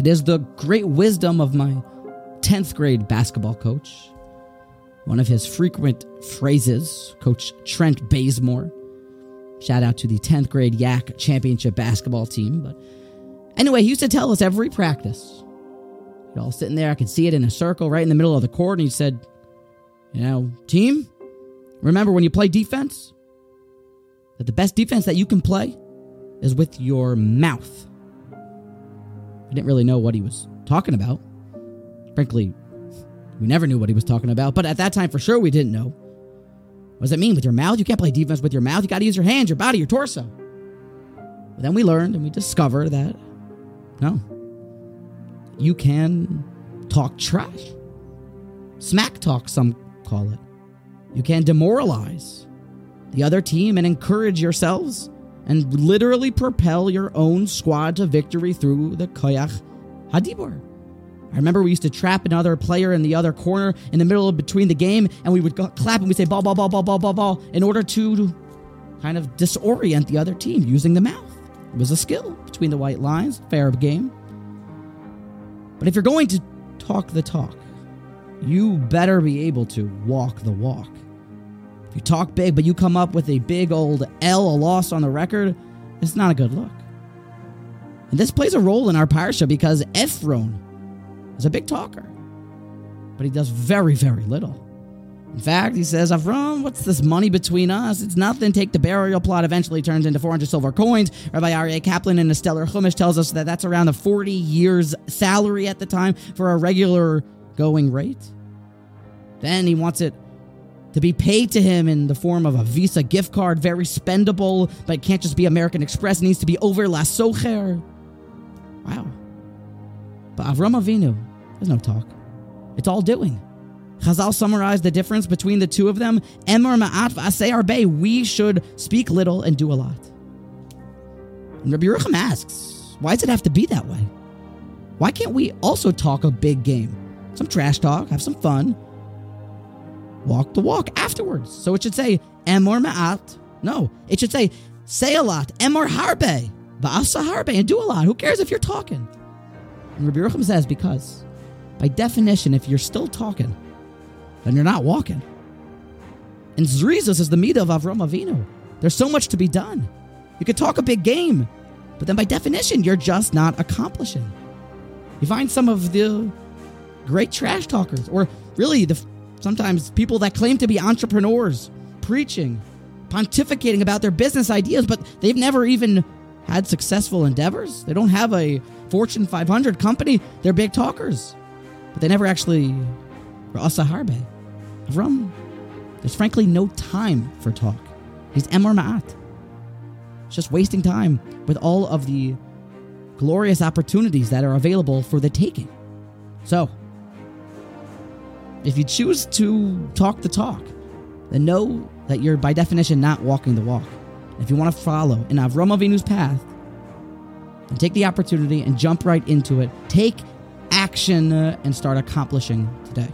It is the great wisdom of my 10th grade basketball coach. One of his frequent phrases, Coach Trent Baysmore. Shout out to the 10th grade Yak championship basketball team. But anyway, he used to tell us every practice. We'd all sitting there, I could see it in a circle right in the middle of the court, and he said, You know, team, remember when you play defense, that the best defense that you can play is with your mouth. I didn't really know what he was talking about. Frankly, we never knew what he was talking about, but at that time, for sure, we didn't know. What does it mean with your mouth? You can't play defense with your mouth. You got to use your hands, your body, your torso. But then we learned and we discovered that no, you can talk trash. Smack talk, some call it. You can demoralize the other team and encourage yourselves and literally propel your own squad to victory through the Koyach Hadibur. I remember we used to trap another player in the other corner in the middle of between the game, and we would clap and we'd say ball, ball, ball, ball, ball, ball, ball, in order to kind of disorient the other team using the mouth. It was a skill between the white lines, fair game. But if you're going to talk the talk, you better be able to walk the walk. If you talk big, but you come up with a big old L, a loss on the record, it's not a good look. And this plays a role in our parsha because Efron is a big talker, but he does very, very little. In fact, he says, Avram, what's this money between us? It's nothing. Take the burial plot eventually turns into 400 silver coins. Rabbi Aryeh Kaplan in the Stellar Chumash tells us that that's around a 40 years salary at the time for a regular going rate. Then he wants it to be paid to him in the form of a Visa gift card, very spendable, but it can't just be American Express. It needs to be over La Socher. Wow. But Avram Avinu, there's no talk. It's all doing. Chazal summarized the difference between the two of them. Emor ma'at v'asei arbe. We should speak little and do a lot. And Rabbi Yerucham asks, why does it have to be that way? Why can't we also talk a big game? Some trash talk, have some fun, walk the walk afterwards. So it should say Emor ma'at. No, it should say say a lot. Emor harbe. Va'asa harbe. And do a lot. Who cares if you're talking? And Rabbi Yerucham says, because by definition, if you're still talking, then you're not walking. And Zrizus is the midah of Avram Avinu. There's so much to be done. You could talk a big game, but then by definition, you're just not accomplishing. You find some of the great trash talkers, or really the sometimes people that claim to be entrepreneurs, preaching, pontificating about their business ideas, but they've never even had successful endeavors. They don't have a Fortune 500 company. They're big talkers, but they never actually. Avram, there's frankly no time for talk. He's Emor Ma'at. It's just wasting time with all of the glorious opportunities that are available for the taking. So, if you choose to talk the talk, then know that you're by definition not walking the walk. If you want to follow in Avram Avinu's path, and take the opportunity and jump right into it. Take action uh, and start accomplishing today.